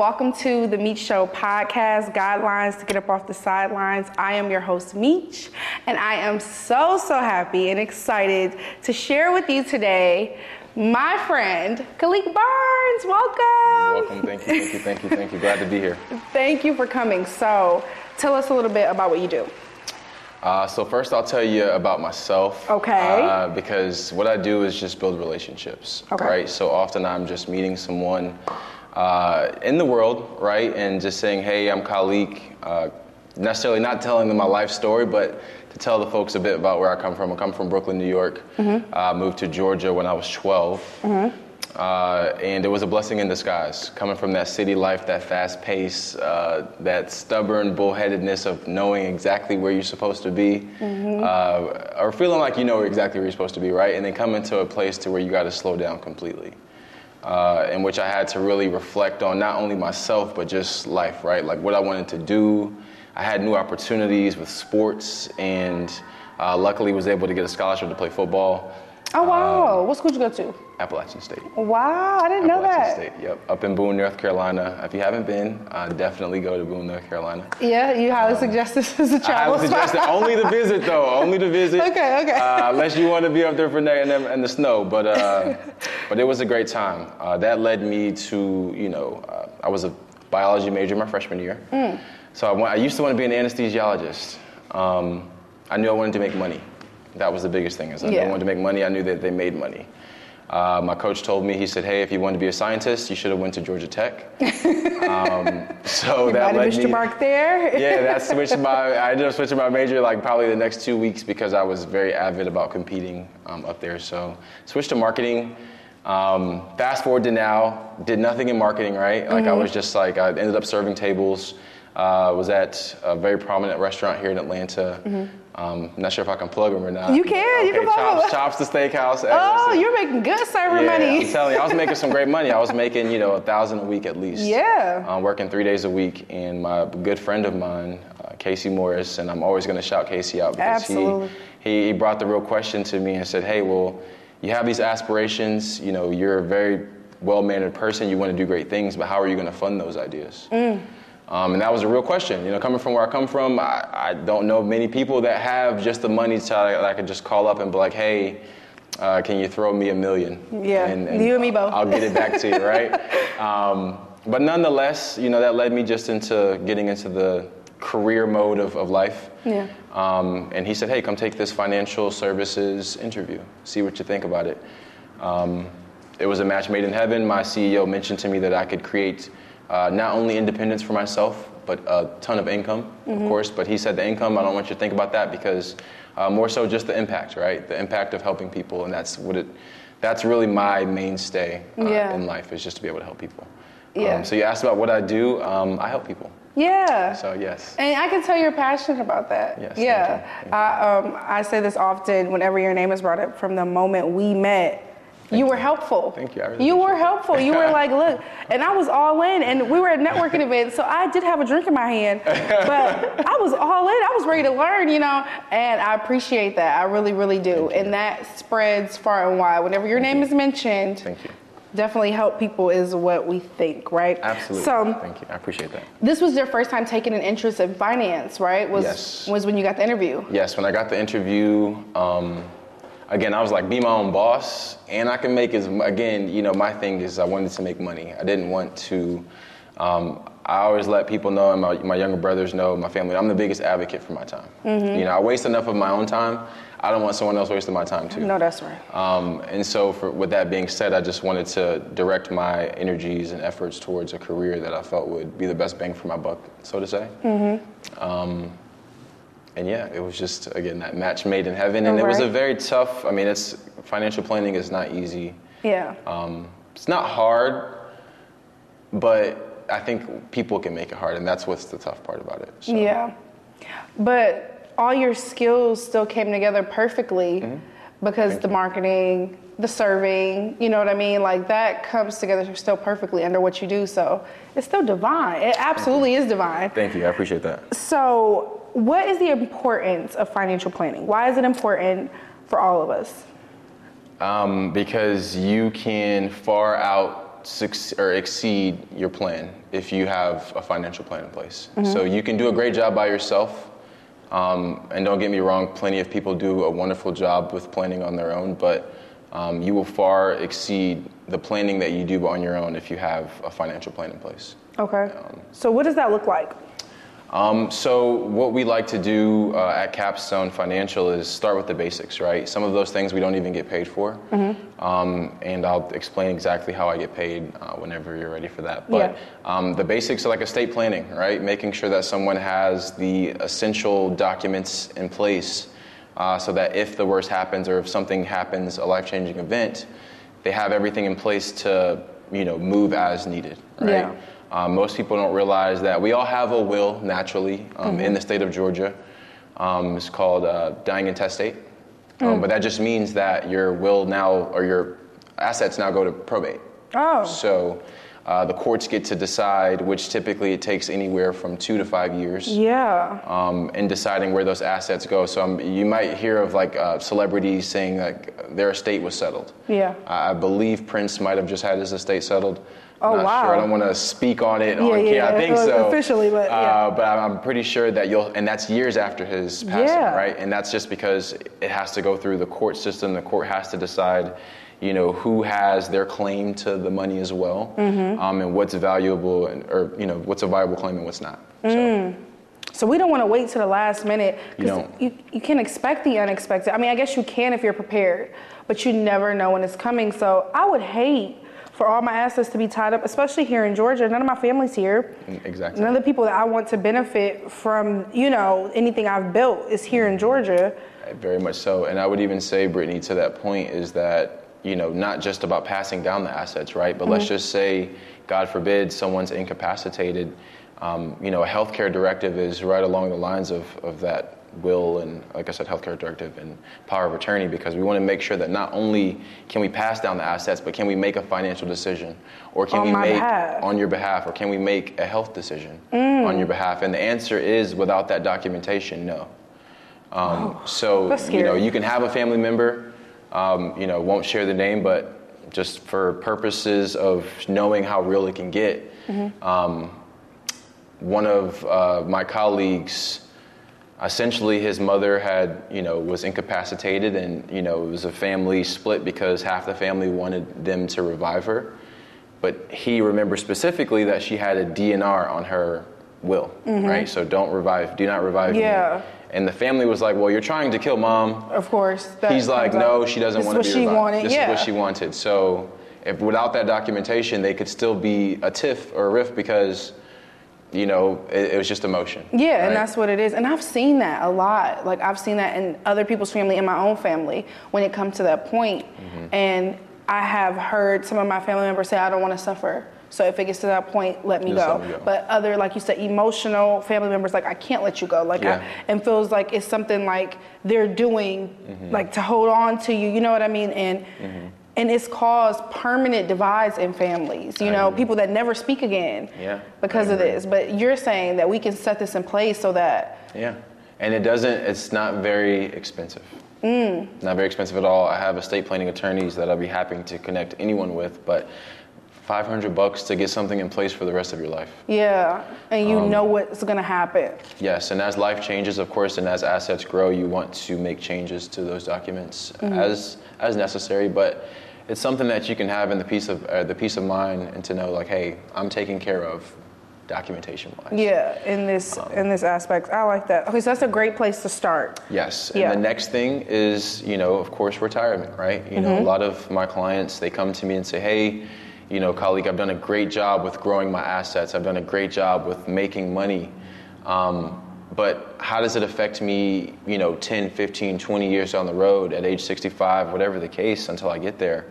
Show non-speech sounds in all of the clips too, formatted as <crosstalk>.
welcome to the Meech Show podcast, Guidelines to Get Up Off the Sidelines. I am your host, Meech, and I am so, so happy and excited to share with you today my friend, Kalik Barnes. Welcome. Welcome. Thank you, thank you, thank you, thank you. Glad to be here. Thank you for coming. So, tell us a little bit about what you do. Uh, so first, I'll tell you about myself. Okay. Uh, because what I do is just build relationships. Okay. Right. So often I'm just meeting someone uh, in the world, right, and just saying, "Hey, I'm Kalik." Uh, necessarily not telling them my life story, but to tell the folks a bit about where I come from. I come from Brooklyn, New York. Mm-hmm. Uh, moved to Georgia when I was 12. Uh, and it was a blessing in disguise, coming from that city life, that fast pace, uh, that stubborn bullheadedness of knowing exactly where you're supposed to be, uh, or feeling like you know exactly where you're supposed to be, right? And then coming to a place to where you got to slow down completely, uh, in which I had to really reflect on not only myself but just life, right? Like what I wanted to do. I had new opportunities with sports, and uh, luckily was able to get a scholarship to play football. Oh, wow. what school did you go to? Appalachian State. Wow, I didn't know that. Appalachian. State, yep. Up in Boone, North Carolina. If you haven't been, uh, definitely go to Boone, North Carolina. Yeah, you highly suggest this as a travel I would suggest it only to visit though, only to visit. <laughs> Okay, okay. Uh, unless you want to be up there for night in the, in the snow, but uh, <laughs> but it was a great time. Uh, that led me to you know uh, I was a biology major my freshman year, Mm. so I, went, I used to want to be an anesthesiologist. Um, I knew I wanted to make money. That was the biggest thing. Is I Yeah. wanted to make money. I knew that they made money. Uh, my coach told me, he said, "Hey, if you want to be a scientist, you should have went to Georgia Tech." <laughs> um, so You that might led me. mark there. <laughs> yeah, that switched my. I ended up switching my major like probably the next two weeks because I was very avid about competing um, up there. So switched to marketing. Um, fast forward to now, did nothing in marketing, right? Like I was just like I ended up serving tables. Uh, was at a very prominent restaurant here in Atlanta. Um, not sure if I can plug them or not. You can, you can plug. Chops, Chops the Steakhouse. Oh, you're making good server Yeah, money. I'm telling you, I was making some great money. I was making, you know, a thousand a week at least. Yeah. Um, working three days a week, and my good friend of mine, uh, Casey Morris, and I'm always going to shout Casey out because Absolutely. he, he he brought the real question to me and said, "Hey, well, you have these aspirations. You know, you're a very well-mannered person. You want to do great things, but how are you going to fund those ideas?" Um, and that was a real question. You know, coming from where I come from, I, I don't know many people that have just the money to that I could just call up and be like, hey, uh, can you throw me a million? Yeah, and you and me both. I'll get it back to you, right? <laughs> Um, but nonetheless, you know, that led me just into getting into the career mode of, of life. Yeah. Um, and he said, hey, come take this financial services interview, see what you think about it. Um, it was a match made in heaven. My CEO mentioned to me that I could create uh, not only independence for myself, but a ton of income, of course. But he said the income, I don't want you to think about that because uh, more so just the impact, right? The impact of helping people, and that's what it. That's really my mainstay uh, Yeah. in life is just to be able to help people. Yeah. Um, so you asked about what I do. Um, I help people. Yeah. So yes. And I can tell you're passionate about that. Yes, thank Yeah. you, thank you. I, um, I say this often whenever your name is brought up from the moment we met. You you. were helpful. Thank you, I really you were helpful. You were like, look, and I was all in, and we were at networking <laughs> event, so I did have a drink in my hand, but I was all in. I was ready to learn, you know, and I appreciate that. I really, really do, and that spreads far and wide. Whenever your name is mentioned, Thank you. definitely help people is what we think, right? Absolutely. So Thank you. I appreciate that. this was your first time taking an interest in finance, right? Was Yes. was when you got the interview. Yes, when I got the interview, um, again, I was like, be my own boss, and I can make as again, you know, my thing is I wanted to make money. I didn't want to. Um, I always let people know, and my, my younger brothers know, my family. I'm the biggest advocate for my time. You know, I waste enough of my own time. I don't want someone else wasting my time too. No, that's right. Um, and so, for, with that being said, I just wanted to direct my energies and efforts towards a career that I felt would be the best bang for my buck, so to say. Um, and yeah, it was just again that match made in heaven, and it was a very tough. I mean, it's financial planning is not easy. Yeah. Um, it's not hard, but I think people can make it hard, and that's what's the tough part about it. So, Yeah. But all your skills still came together perfectly Mm-hmm. because the marketing, the serving, you know what I mean? Like that comes together still perfectly under what you do. So it's still divine. It absolutely is divine. Thank you. I appreciate that. So, what is the importance of financial planning? Why is it important for all of us? Um, because you can far out or exceed your plan if you have a financial plan in place. So you can do a great job by yourself. Um, and don't get me wrong, plenty of people do a wonderful job with planning on their own, but um, you will far exceed the planning that you do on your own if you have a financial plan in place. Okay. So what does that look like? Um, so what we like to do uh, at Capstone Financial is start with the basics, right? Some of those things we don't even get paid for, um, and I'll explain exactly how I get paid uh, whenever you're ready for that. But Yeah. um, the basics are like estate planning, right? Making sure that someone has the essential documents in place, uh, so that if the worst happens or if something happens, a life-changing event, they have everything in place to, you know, move as needed, right? Yeah. Um, most people don't realize that we all have a will naturally um, in the state of Georgia. Um, it's called uh, dying intestate. Um, But that just means that your will now, or your assets now go to probate. Oh. So uh, the courts get to decide, which typically it takes anywhere from two to five years Yeah. um, in deciding where those assets go. So um, you might hear of like uh, celebrities saying like their estate was settled. Yeah. I I believe Prince might have just had his estate settled. Oh, Not wow. Sure. I don't want to speak on it. Yeah, on yeah, I think so. officially, but, yeah. Uh, but I'm pretty sure that you'll, and that's years after his passing, Yeah. right? And that's just because it has to go through the court system. The court has to decide, you know, who has their claim to the money as well, Mm-hmm. um, and what's valuable, and, or you know, what's a viable claim and what's not. Mm. So, So we don't want to wait to the last minute You because don't. you, you can expect the unexpected. I mean, I guess you can if you're prepared, but you never know when it's coming. So I would hate for all my assets to be tied up, especially here in Georgia. None of my family's here. exactly. None of the people that I want to benefit from, you know, anything I've built is here in Georgia. Very much so. And I would even say, Brittany, to that point is that, you know, not just about passing down the assets, right? But let's just say, God forbid, someone's incapacitated. Um, you know, a healthcare directive is right along the lines of, of that will and, like I said, healthcare directive and power of attorney because we want to make sure that not only can we pass down the assets, but can we make a financial decision? Or can On we make behalf. on your behalf? Or can we make a health decision on your behalf? And the answer is without that documentation, no. Um, so you know you can have a family member, um, you know, won't share the name, but just for purposes of knowing how real it can get, um, one of uh, my colleagues, essentially his mother had, you know, was incapacitated, and you know it was a family split because half the family wanted them to revive her, but he remembers specifically that she had a DNR on her will, mm-hmm. right? So don't revive, do not revive me. Yeah. And the family was like, "Well, you're trying to kill mom." Of course. He's like, "No, she doesn't want to what be she revived. wanted. This yeah. is what she wanted." So, if without that documentation, they could still be a tiff or a rift because, you know, it, it was just emotion. Yeah, and that's what it is. And I've seen that a lot. Like I've seen that in other people's family, in my own family, when it comes to that point. Mm-hmm. And I have heard some of my family members say, "I don't want to suffer." So if it gets to that point, let me, go. let me go. But other, like you said, emotional family members, like I can't let you go. Like Yeah. I, and feels like it's something like they're doing, Mm-hmm. like to hold on to you. You know what I mean? And and it's caused permanent divides in families. You know, people that never speak again Yeah, because of this. But you're saying that we can set this in place so that Yeah, and it doesn't. It's not very expensive. Mm. Not very expensive at all. I have estate planning attorneys that I'd be happy to connect anyone with, but 500 bucks to get something in place for the rest of your life. Yeah, and you Um, know what's gonna happen. Yes, and as life changes, of course, and as assets grow, you want to make changes to those documents Mm-hmm. as as necessary. But it's something that you can have in the peace of uh, the peace of mind and to know, like, hey, I'm taken care of, documentation wise. Yeah, in this Um, in this aspect, I like that. Okay, so that's a great place to start. Yes, and Yeah. the next thing is, you know, of course, retirement, right? You Mm-hmm. know, a lot of my clients they come to me and say, hey, you know, Kalik, I've done a great job with growing my assets. I've done a great job with making money. Um, but how does it affect me, you know, 10, 15, 20 years down the road at age 65, whatever the case, until I get there?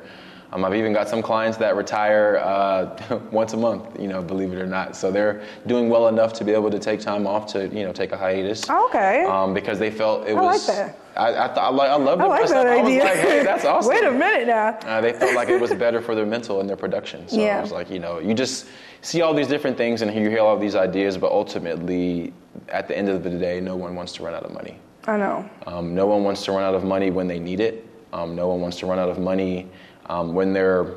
Um, I've even got some clients that retire uh, <laughs> once a month, you know, believe it or not. So they're doing well enough to be able to take time off to, you know, take a hiatus Okay. um, because they felt it I like was. that. I, I, th- I, I loved it I like that I idea. like, hey, that's <laughs> awesome. Wait a minute now. Uh, they felt like it was better for their mental and their production. So Yeah. I was like, you know, you just see all these different things and you hear all these ideas, but ultimately, at the end of the day, no one wants to run out of money. I know. Um, no one wants to run out of money when they need it. Um, no one wants to run out of money um, when they're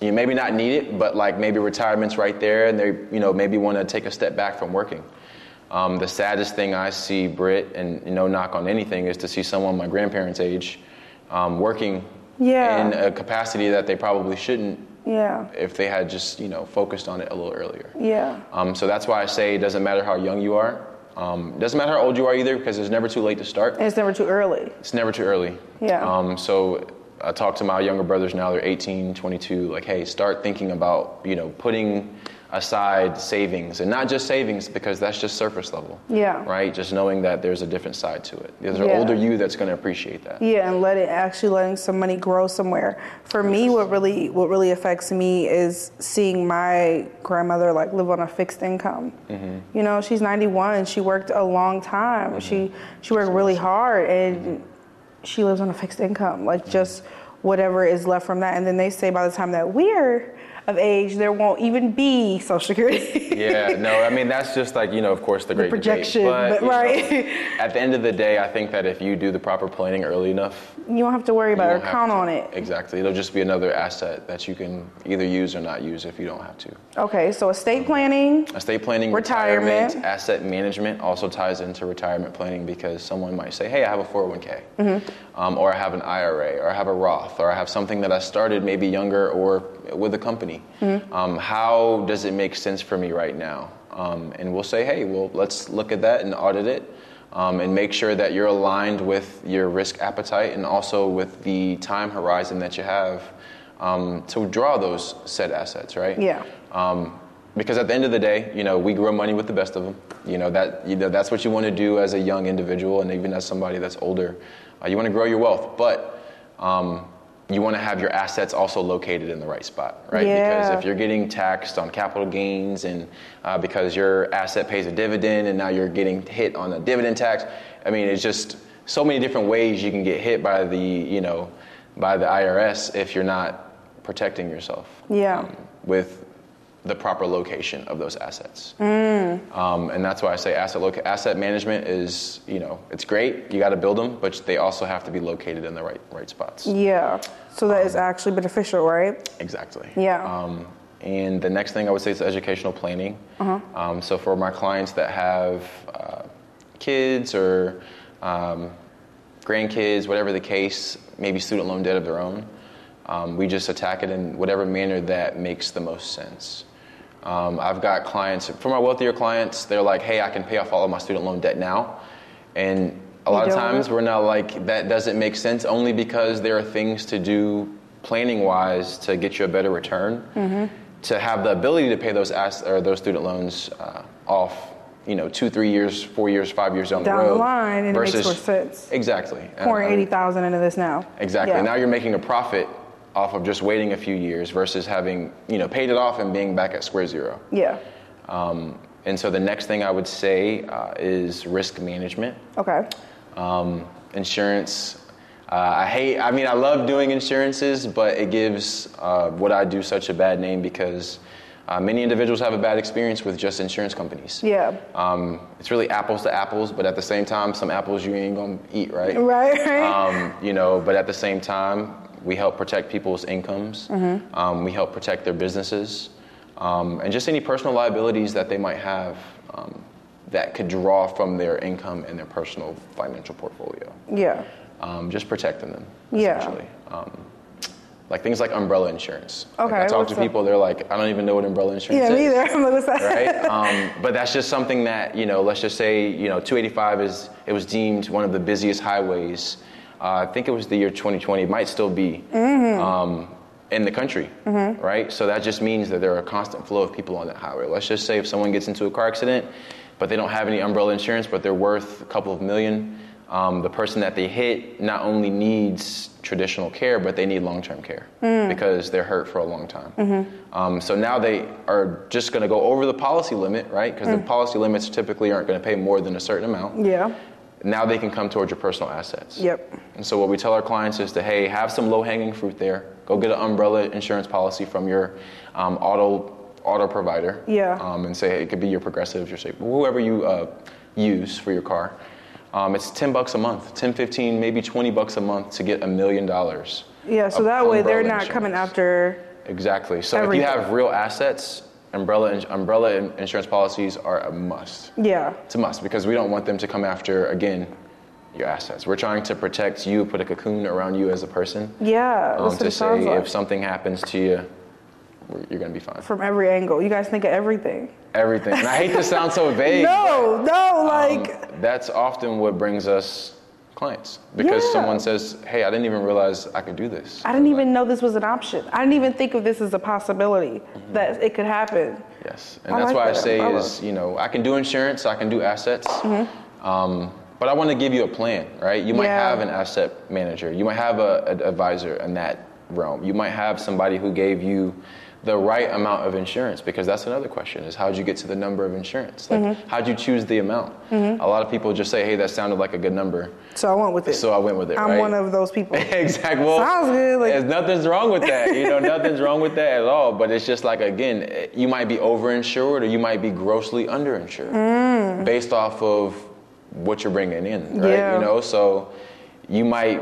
you maybe not need it, but like maybe retirement's right there, and they you know maybe want to take a step back from working. Um, the saddest thing I see, Britt, and no knock on anything, is to see someone my grandparents' age um, working Yeah. in a capacity that they probably shouldn't Yeah. if they had just you know focused on it a little earlier. Yeah. Um, so that's why I say it doesn't matter how young you are. Um, doesn't matter how old you are either, because it's never too late to start. And it's never too early. It's never too early. Yeah. Um, so I talk to my younger brothers now, they're 18, 22, like, hey, start thinking about, you know, putting aside savings and not just savings because that's just surface level. Yeah. Right? Just knowing that there's a different side to it. There's an older you that's going to appreciate that. Yeah, and let it actually letting some money grow somewhere. For me, what really what really affects me is seeing my grandmother like live on a fixed income. Mm-hmm. You know, she's 91. She worked a long time. Mm-hmm. She she worked really hard, and mm-hmm. She lives on a fixed income. Like just whatever is left from that. And then they say by the time that we're of age, there won't even be Social Security. yeah, no, I mean <laughs> that's just like you know, of course, the great debate. projection, but- you know, right. at the end of the day, I think that if you do the proper planning early enough, you won't have to worry about it or count to. on it. Exactly, it'll just be another asset that you can either use or not use if you don't have to. Okay, so estate planning. Estate planning, Retirement. retirement, asset management also ties into retirement planning because someone might say, "Hey, I have a 401k, Mm-hmm. um, or I have an IRA, or I have a Roth, or I have something that I started maybe younger or with a company. Mm-hmm. Um, how does it make sense for me right now?" Um, and we'll say, "Hey, well, let's look at that and audit it." Um, and make sure that you're aligned with your risk appetite and also with the time horizon that you have um, to draw those said assets, right? Yeah. Um, because at the end of the day, you know, we grow money with the best of them. You know that you know that's what you want to do as a young individual, and even as somebody that's older, uh, you want to grow your wealth, but um, you want to have your assets also located in the right spot, right? Yeah. Because if you're getting taxed on capital gains, and uh, because your asset pays a dividend, and now you're getting hit on a dividend tax, I mean, it's just so many different ways you can get hit by the you know by the IRS if you're not protecting yourself Yeah. um, with the proper location of those assets. Mm. Um, and that's why I say asset loca- asset management is, you know, it's great. You got to build them, but they also have to be located in the right right spots. Yeah. So that is actually beneficial, right? Exactly. Yeah. Um, and the next thing I would say is educational planning. Uh-huh. Um, so for my clients that have uh, kids or um, grandkids, whatever the case, maybe student loan debt of their own, um, we just attack it in whatever manner that makes the most sense. Um, I've got clients, for my wealthier clients, they're like, hey, I can pay off all of my student loan debt now. And a lot of times we're not like, that doesn't make sense only because there are things to do planning wise to get you a better return. Mm-hmm. To have the ability to pay those ass, or those student loans uh, off, you know, two, three years, four years, five years down, Down the the road. line, and it makes versus, more sense. Exactly. Pouring um, eighty thousand into this now. Exactly. Yeah. Now you're making a profit off of just waiting a few years versus having, you know, paid it off and being back at square zero. Yeah. Um, and so the next thing I would say uh, is risk management. Okay. Um, insurance. Uh, I hate, I mean, I love doing insurances, but it gives uh, what I do such a bad name because uh, many individuals have a bad experience with just insurance companies. Yeah. Um, it's really apples to apples, but at the same time, some apples you ain't gonna eat, right? Right. Right. Um, you know, but at the same time, we help protect people's incomes. Mm-hmm. Um, we help protect their businesses, um, and just any personal liabilities that they might have um, that could draw from their income and their personal financial portfolio. yeah. Um, just protecting them, Yeah. Um, like things like umbrella insurance. Like Okay, I talk to up? people, they're like, I don't even know what umbrella insurance Yeah. is Me either. <laughs> I'm like, what's that? right? Um, but that's just something that you know. Let's just say you know, 285 is it was deemed one of the busiest highways. Uh, I think it was the year 2020. It might still be um, in the country, right? So that just means that there are a constant flow of people on that highway. Let's just say if someone gets into a car accident, but they don't have any umbrella insurance, but they're worth a couple of million. Um, the person that they hit not only needs traditional care, but they need long-term care because they're hurt for a long time. Um, so now they are just going to go over the policy limit, right? Because the policy limits typically aren't going to pay more than a certain amount. Yeah. Now they can come towards your personal assets. Yep. And so what we tell our clients is to, hey, have some low-hanging fruit there. Go get an umbrella insurance policy from your um, auto auto provider. Yeah. Um, and say hey, it could be your progressive, your safe, whoever you uh, use for your car. Um, it's 10 bucks a month, 10, 15, maybe 20 bucks a month to get a million dollars. Yeah. So that way they're not coming after Exactly. So Everything. if you have real assets, umbrella umbrella in- insurance policies are a must. Yeah. It's a must because we don't want them to come after again your assets. We're trying to protect you, put a cocoon around you as a person. Yeah. Um, to say like. if something happens to you, you're gonna be fine. From every angle. You guys think of everything. Everything. And I hate to sound so <laughs> vague. No, no, Um, like that's often what brings us clients because Yeah. someone says, "Hey, I didn't even realize I could do this." I didn't even know this was an option. I didn't even think of this as a possibility that it could happen. Yes, and I that's like why I say umbrella. is you know I can do insurance, I can do assets, Mm-hmm. um, but I want to give you a plan, right? You might Yeah. have an asset manager, you might have a, an advisor in that realm, you might have somebody who gave you the right amount of insurance because that's another question is how'd you get to the number of insurance like Mm-hmm. how'd you choose the amount a lot of people just say hey that sounded like a good number So I went with it. so i went with it I'm right? one of those people. <laughs> exactly. Well, Sounds good, like- there's nothing's wrong with that. You know, nothing's wrong with that at all. But it's just like again, you might be overinsured or you might be grossly underinsured based off of what you're bringing in, right? Yeah. You know, so you might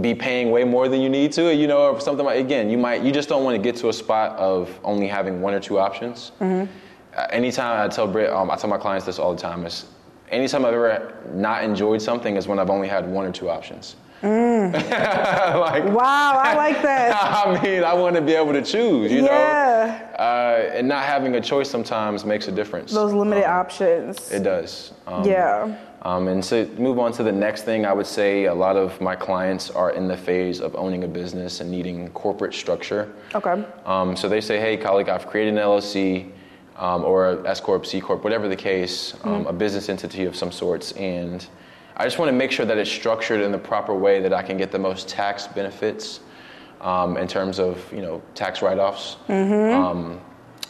be paying way more than you need to, you know, or something like. Again, you might you just don't want to get to a spot of only having one or two options. Uh, anytime I tell Britt, um, I tell my clients this all the time is. Anytime I've ever not enjoyed something is when I've only had one or two options. <laughs> like, Wow, I like <laughs> that. I mean, I want to be able to choose, you Yeah. know? Uh, and not having a choice sometimes makes a difference. Those limited Um, options. It does. Um, Yeah. Um, and to move on to the next thing, I would say a lot of my clients are in the phase of owning a business and needing corporate structure. Okay. Um, so they say, hey, Kalik, I've created an LLC um, or S Corp, C Corp, whatever the case, um, a business entity of some sorts. And I just want to make sure that it's structured in the proper way that I can get the most tax benefits um, in terms of, you know, tax write-offs, um,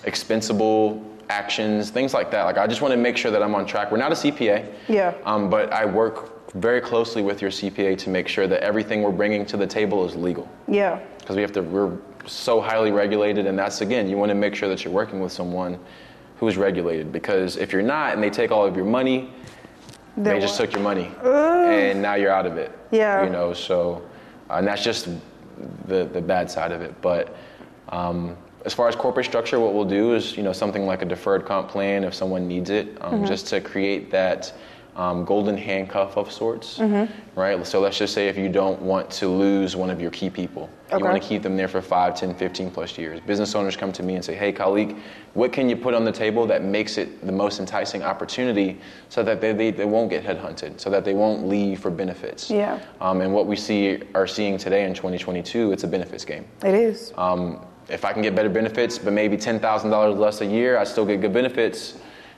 expensable actions, things like that. Like I just want to make sure that I'm on track. We're not a CPA. Yeah. Um, but I work very closely with your CPA to make sure that everything we're bringing to the table is legal Yeah. because we have to we're so highly regulated and that's again you want to make sure that you're working with someone who's regulated because if you're not and they take all of your money Then they just took your money and now you're out of it Yeah. you know so and that's just the the bad side of it but um, as far as corporate structure what we'll do is you know something like a deferred comp plan if someone needs it um, Mm-hmm. just to create that um, golden handcuff of sorts Mm-hmm. right so let's just say if you don't want to lose one of your key people you want to keep them there for 5 10 15 plus years business owners come to me and say hey Kalik what can you put on the table that makes it the most enticing opportunity so that they, they, they won't get headhunted so that they won't leave for benefits Yeah. um, and what we see are seeing today in 2022 it's a benefits game It is. um, if I can get better benefits, but maybe ten thousand dollars less a year, I still get good benefits.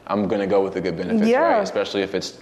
I'm gonna go with the good benefits, Yeah. right? Especially if it's,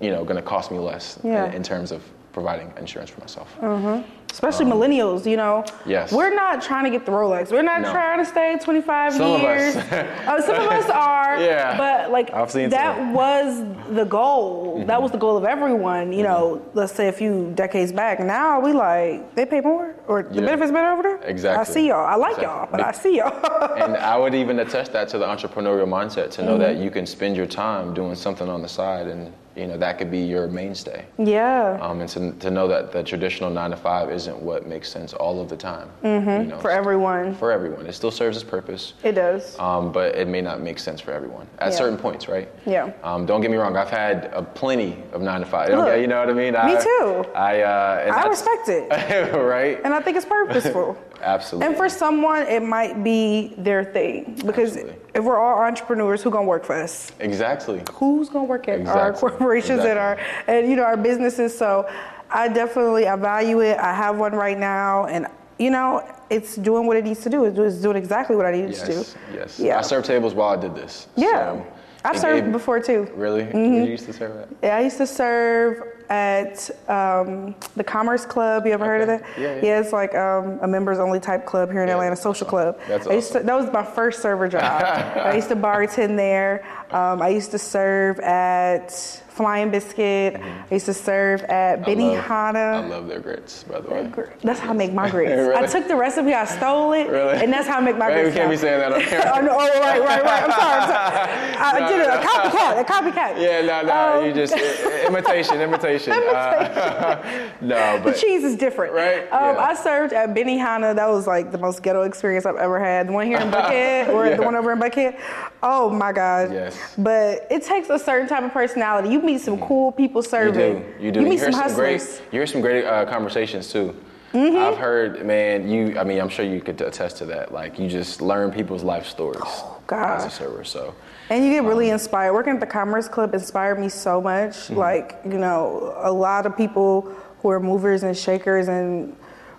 you know, gonna cost me less Yeah. in, in terms of providing insurance for myself. Mm-hmm. Especially millennials, you know. um, Yes. We're not trying to get the Rolex. We're not No. trying to stay 25 Some of years. us. <laughs> uh, some of us are. <laughs> Yeah. But like that some. was the goal. That was the goal of everyone. You know, let's say a few decades back. Now we like they pay more or the Yeah. benefits better over there. Exactly. I see y'all. I like Exactly. y'all, but I see y'all. <laughs> and I would even attest that to the entrepreneurial mindset to know Mm-hmm. that you can spend your time doing something on the side, and you know that could be your mainstay. yeah. Um, and to, to know that the traditional nine to five isn't what makes sense all of the time. You know, Mm-hmm. For everyone. For everyone, it still serves its purpose. It does. um, but it may not make sense for everyone at Yeah. certain points, right? Yeah. Um, don't get me wrong. I've had uh, plenty of nine to five. Look, you know what I mean? me I, too. I uh, and I respect it. <laughs> right? And I think it's purposeful. Absolutely. And for someone, it might be their thing because Absolutely. if we're all entrepreneurs, who's gonna work for us? exactly. Who's gonna work at our Exactly. corporations and our and you know our businesses? So I definitely I value it. I have one right now, and you know it's doing what it needs to do. It's doing exactly what I needed to Yes. do. Yes. Yeah. I served tables while I did this. Yeah. So I've served before too. Really? Mm-hmm. You used to serve at? Yeah, I used to serve at um, the Commerce Club. You ever heard of Okay. that? Yeah, yeah. it's like um, a members only type club here in Yeah, Atlanta, social awesome. club. That's used to, awesome. that was my first server job. <laughs> I used to bartend there. Um, I used to serve at Flying Biscuit. I used to serve at Mm-hmm. Benihana. I love their grits, by the way. That's how I make my <laughs> grits. Really? I took the recipe, I stole it, Really? and that's how I make my Right, we can't be saying that on <laughs> oh, no, oh, right, right, right. I'm sorry. I'm sorry. <laughs> I No, did it. no. A copycat. A copycat. Yeah, no, no, Um, you just i- imitation, imitation. Uh, no, The cheese is different. Right, Um, yeah. I served at Benihana. That was like the most ghetto experience I've ever had. The one here in Buckhead or Yeah. the one over in Buckhead. Oh my God. Yes. But it takes a certain type of personality. You meet some cool people serving. you do, you do. You meet hear some great, you hear some great uh, conversations too. Mm-hmm. I've heard, man. You, I mean, I'm sure you could attest to that. Like, you just learn people's life stories as Oh, gosh. a server. So, And you get Um, really inspired. Working at the Commerce Club inspired me so much. Mm-hmm. Like, you know, a lot of people who are movers and shakers and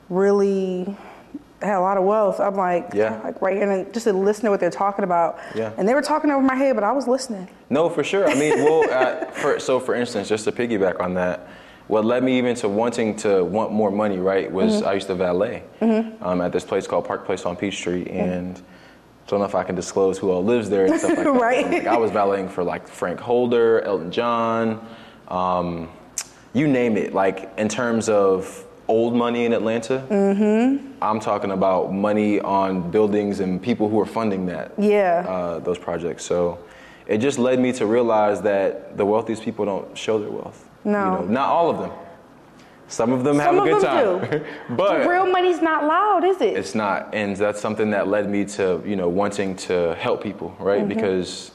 really had a lot of wealth. I'm like, Yeah. like right here and just to listen to what they're talking about. Yeah. And they were talking over my head, but I was listening. No, for sure. I mean, well, uh, for, so for instance, just to piggyback on that, what led me even to wanting to want more money, right, was Mm-hmm. I used to valet um, at this place called Park Place on Peachtree, and don't know if I can disclose who all lives there and stuff like that. <laughs> Right. Like, I was valeting for like Frank Holder, Elton John, um, you name it. Like in terms of old money in Atlanta, Mm-hmm. I'm talking about money on buildings and people who are funding that Yeah. uh, those projects. So it just led me to realize that the wealthiest people don't show their wealth. No. You know, not all of them. Some of them Some have a of good them time. do. <laughs> but Real money's not loud, is it? it's not. And that's something that led me to, you know, wanting to help people, right? Mm-hmm. Because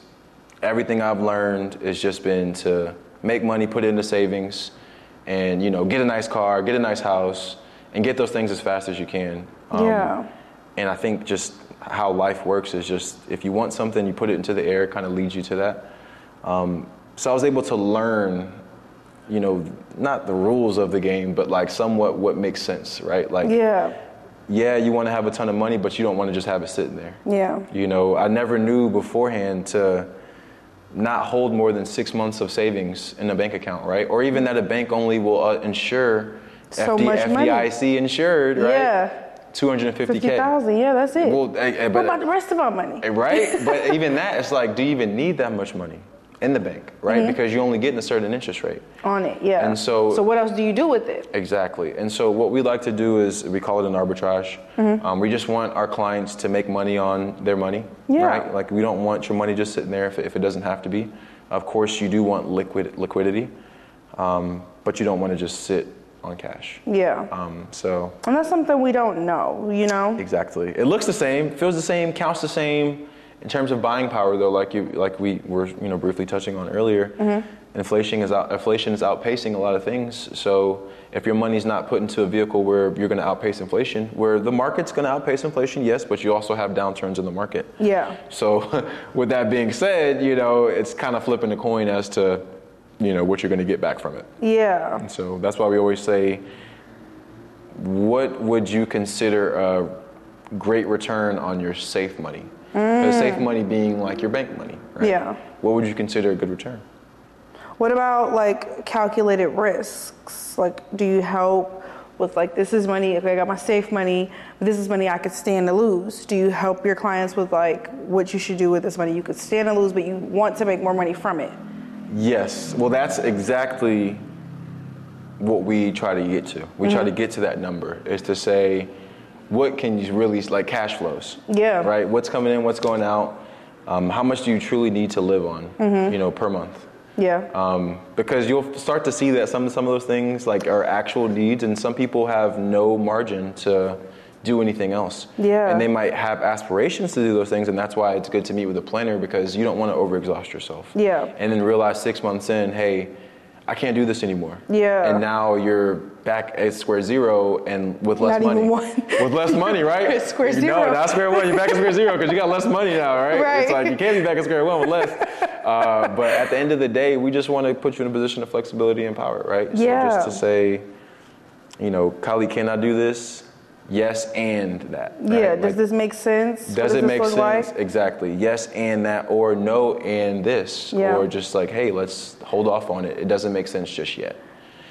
everything I've learned has just been to make money, put it into savings, and, you know, get a nice car, get a nice house, and get those things as fast as you can. Um, Yeah. And I think just how life works is just if you want something, you put it into the air, it kind of leads you to that. Um, so I was able to learn, you know, not the rules of the game, but like somewhat what makes sense, right? Like, yeah. yeah, you want to have a ton of money, but you don't want to just have it sitting there. Yeah. You know, I never knew beforehand to not hold more than six months of savings in a bank account, right? Or even that a bank only will uh, insure So money. FDIC insured, right? Yeah. 250K. 50,000. Yeah, that's it. Well, eh, what but- about the rest of our money? Right? but <laughs> even that, it's like, do you even need that much money in the bank, right? Mm-hmm. Because you're only getting a certain interest rate. On it, yeah. And so- So what else do you do with it? Exactly. And so what we like to do is we call it an arbitrage. Um, we just want our clients to make money on their money. Yeah. Right? Like we don't want your money just sitting there if it, if it doesn't have to be. Of course, you do want liquid liquidity, um, but you don't want to just sit on cash. Yeah. Um, so And that's something we don't know, you know? exactly, it looks the same, feels the same, counts the same. In terms of buying power, though, like you like we were you know briefly touching on earlier, mm-hmm. inflation is out, inflation is outpacing a lot of things. So if your money's not put into a vehicle where you're going to outpace inflation, where the market's going to outpace inflation, yes, but you also have downturns in the market. Yeah. So <laughs> with that being said, you know it's kind of flipping the coin as to you know what you're going to get back from it. Yeah. And so that's why we always say, what would you consider a great return on your safe money? Because mm. safe money being like your bank money, right? Yeah. What would you consider a good return? What about like calculated risks? Like, do you help with like this is money? Okay, I got my safe money, but this is money I could stand to lose. Do you help your clients with like what you should do with this money? You could stand to lose, but you want to make more money from it. Yes. Well, that's exactly what we try to get to. We try mm-hmm. to get to that number is to say, what can you really like cash flows? Yeah. Right. What's coming in? What's going out? Um, how much do you truly need to live on? You know, per month. Yeah. um, because you'll start to see that some some of those things like are actual needs, and some people have no margin to do anything else. Yeah. And they might have aspirations to do those things, and that's why it's good to meet with a planner because you don't want to overexhaust yourself. Yeah. And then realize six months in, hey, I can't do this anymore. Yeah. And now you're back at square zero and with less Not money. even one. <laughs> with less money, right? <laughs> Square You zero. No, not square one. You're back at square zero because you got less money now, right? Right. It's like you can't be back at square one with less. <laughs> Uh, but at the end of the day, we just want to put you in a position of flexibility and power, right? So Yeah. just to say, you know, Kali, can I do this? Yes, and that. right? yeah. Does Like, this make sense? What does it make sense? like? Exactly. Yes, and that, or no, and this, Yeah. or just like, hey, let's hold off on it. It doesn't make sense just yet.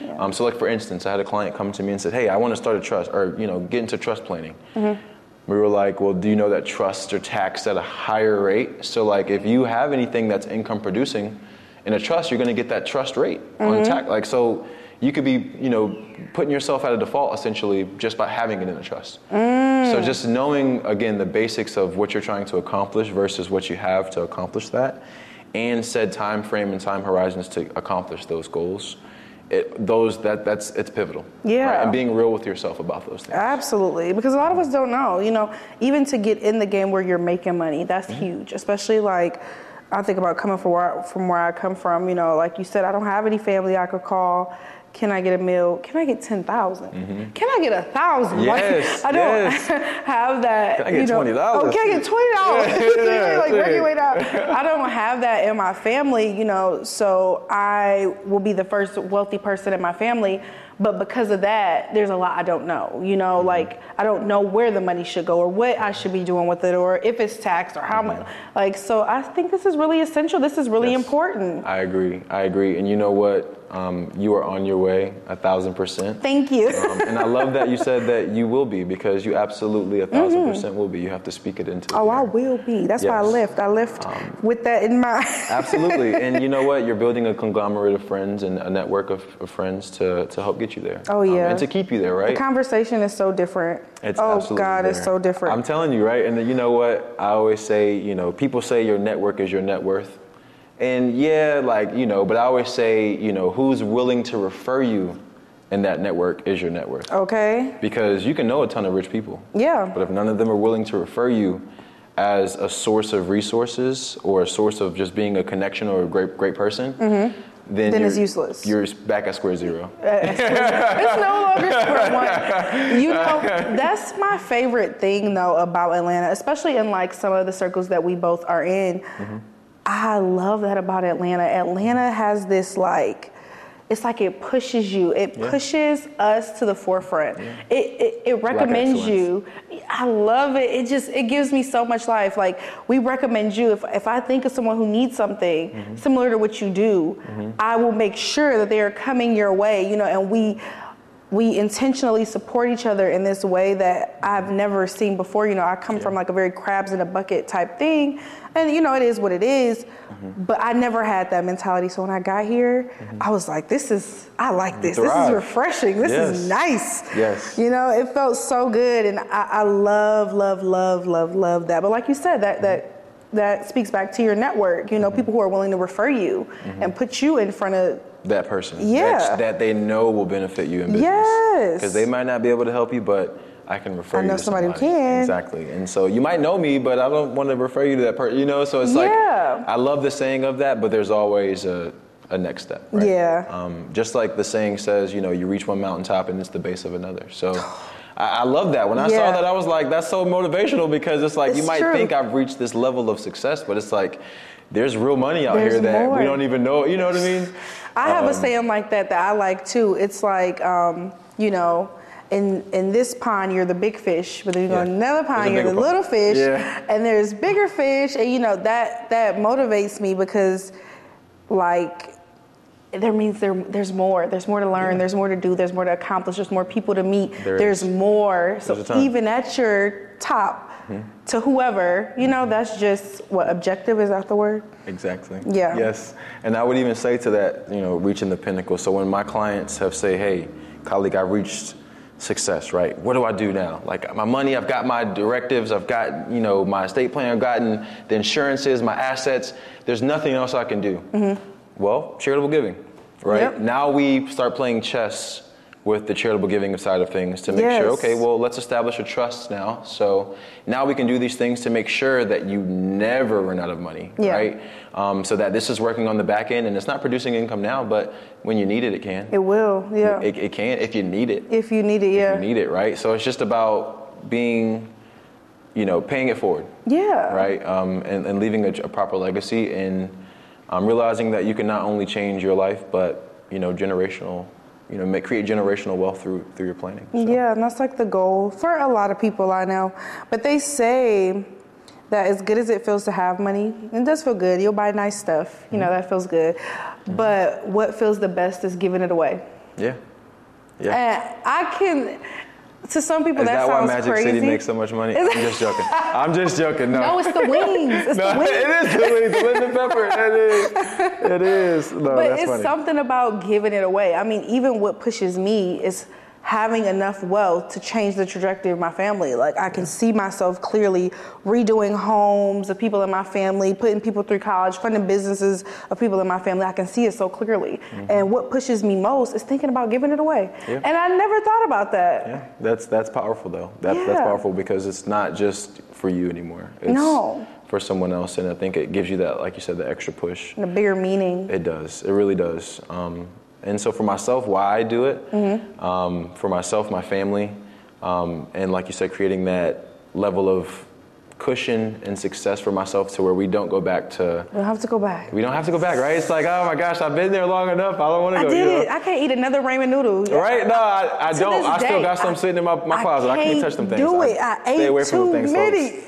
Yeah. Um, so, like for instance, I had a client come to me and said, "Hey, I want to start a trust, or you know, get into trust planning." Mm-hmm. We were like, "Well, do you know that trusts are taxed at a higher rate? So, like, if you have anything that's income producing, In a trust, you're going to get that trust rate on tax. Like so, you could be, you know, putting yourself at a default essentially just by having it in a trust. Mm. So just knowing again the basics of what you're trying to accomplish versus what you have to accomplish that, and said time frame and time horizons to accomplish those goals. It, those that that's it's pivotal. Yeah. And being real with yourself about those things. Absolutely, because a lot of us don't know. You know, even to get in the game where you're making money, that's mm-hmm. huge. Especially like, I think about coming from where from where I come from. You know, like you said, I don't have any family I could call. Can I get a meal? Can I get ten mm-hmm. Can I get a thousand? Yes, Like, I don't yes. <laughs> have that. Can I get you know, $20? Oh, can I get twenty dollars? Yeah, <laughs> like work yeah. your way down. I don't have that in my family. You know, so I will be the first wealthy person in my family. But because of that, there's a lot I don't know. You know, Mm-hmm. like I don't know where the money should go or what I should be doing with it or if it's taxed or how much. Like, so I think this is really essential. This is really Mm-hmm. Yes. important. I agree. I agree. And you know what? Um, you are on your way, a thousand percent. Thank you. Um, and I love that you said <laughs> that you will be because you absolutely a 1000 percent will be. You have to speak it into. Mm-hmm. oh, I will be. That's why I left. Um. I lift with that in mind. <laughs> Absolutely. And you know what? You're building a conglomerate of friends and a network of, of friends to, to help get you there. Oh, Um, yeah. and to keep you there, right? The conversation is so different. It's oh God, it's so different. I'm telling you, right? And then you know what? I always say, you know, people say your network is your net worth. And yeah, like, you know, but I always say, you know, who's willing to refer you in that network is your net worth. okay. Because you can know a ton of rich people. Yeah. But if none of them are willing to refer you as a source of resources or a source of just being a connection or a great great person, Mm-hmm. Then you're, it's useless. You're back at square zero. <laughs> it's no longer square one. You know, that's my favorite thing though about Atlanta, especially in like some of the circles that we both are in. Mm-hmm. I love that about Atlanta. Atlanta has this like it's like it pushes you. It Yeah. pushes us to the forefront. It, it it recommends you. I love it. It just it gives me so much life. Like we recommend you. If if I think of someone who needs something Mm-hmm. similar to what you do, I will make sure that they are coming your way. You know, and we we intentionally support each other in this way that I've never seen before. You know, I come from like a very crabs in a bucket type thing, and you know, it is what it is, Mm-hmm. But I never had that mentality. So when I got here, mm-hmm. I was like, "This is I like this. This is refreshing. This is nice." Yes. You know, it felt so good, and I, I love, love, love, love, love that. But like you said, that that mm-hmm. that speaks back to your network. You know, mm-hmm. people who are willing to refer you and put you in front of that person. Yeah. That, that they know will benefit you in business. Yes. Because they might not be able to help you, but I can refer I you know to somebody who can. Exactly. And so you might know me, but I don't want to refer you to that person. You know, so it's like Yeah. I love the saying of that, but there's always a, a next step. Right? Yeah. Um, just like the saying says, you know, you reach one mountaintop and it's the base of another. So. I I love that. When I saw that, I was like, "That's so motivational." Because it's like you might true. think I've reached this level of success, but it's like there's real money out There's here that more. we don't even know. You know what I mean? I have a Um, saying like that that I like too. It's like, um, you know, in in this pond you're the big fish, but then you go Yeah. in another pond you're the pond. little fish, Yeah. and there's bigger fish, and you know that that motivates me because, like. There means there, there's more. There's more to learn. There's more to do. There's more to accomplish. There's more people to meet. There there's is. more. So There's a even at your top, Mm-hmm. to whoever, you know, mm-hmm. that's just what objective is that the word? Exactly. Yeah. Yes. And I would even say to that, you know, reaching the pinnacle. So when my clients have say, hey, Kalik, I reached success, right? What do I do now? Like my money, I've got my directives, I've got, you know, my estate plan, I've gotten the insurances, my assets. There's nothing else I can do. Mm-hmm. Well, charitable giving, right? Yep. Now we start playing chess with the charitable giving side of things to make sure, okay, well, let's establish a trust now. So now we can do these things to make sure that you never run out of money, Yeah. right? Um, so that this is working on the back end and it's not producing income now, but when you need it, it can. It will, yeah. It, it can if you need it. if you need it, yeah. You need it, right? So it's just about being, you know, paying it forward, Yeah. right? Um, and, and leaving a, a proper legacy and um, realizing that you can not only change your life, but, you know, generational, you know, make, create generational wealth through, through your planning. So. Yeah, and that's like the goal for a lot of people I know. But they say that as good as it feels to have money, it does feel good. You'll buy nice stuff, you know, Mm-hmm. that feels good. But what feels the best is giving it away. Yeah. Yeah. And I can, To some people, Is that, that, why Magic crazy. City makes so much money? I'm just joking. <laughs> I'm just joking. No. no, it's the wings. It's <laughs> No, the wings. it is the wings, the lemon pepper. It is. It is. No, But that's it's funny. something about giving it away. I mean, even what pushes me is having enough wealth to change the trajectory of my family. Like I can see myself clearly redoing homes of people in my family, putting people through college, funding businesses of people in my family. I can see it so clearly. And what pushes me most is thinking about giving it away. Yeah. And I never thought about that. Yeah, that's that's powerful though. That's that's powerful because it's not just for you anymore. It's No. For someone else, and I think it gives you that, like you said, the extra push. And a bigger meaning. It does. It really does. Um, and so for myself, why I do it, Mm-hmm. um, for myself, my family, um, and like you said, creating that level of cushion and success for myself to where we don't go back to. We don't have to go back. We don't have to go back, right? It's like, oh my gosh, I've been there long enough. I don't want to I go. did you know? it. I can't eat another ramen noodle. Right? No, I, I don't. I still day, got some I- sitting in my, my I closet. I can't touch them things. do it. I stay ate away from them things,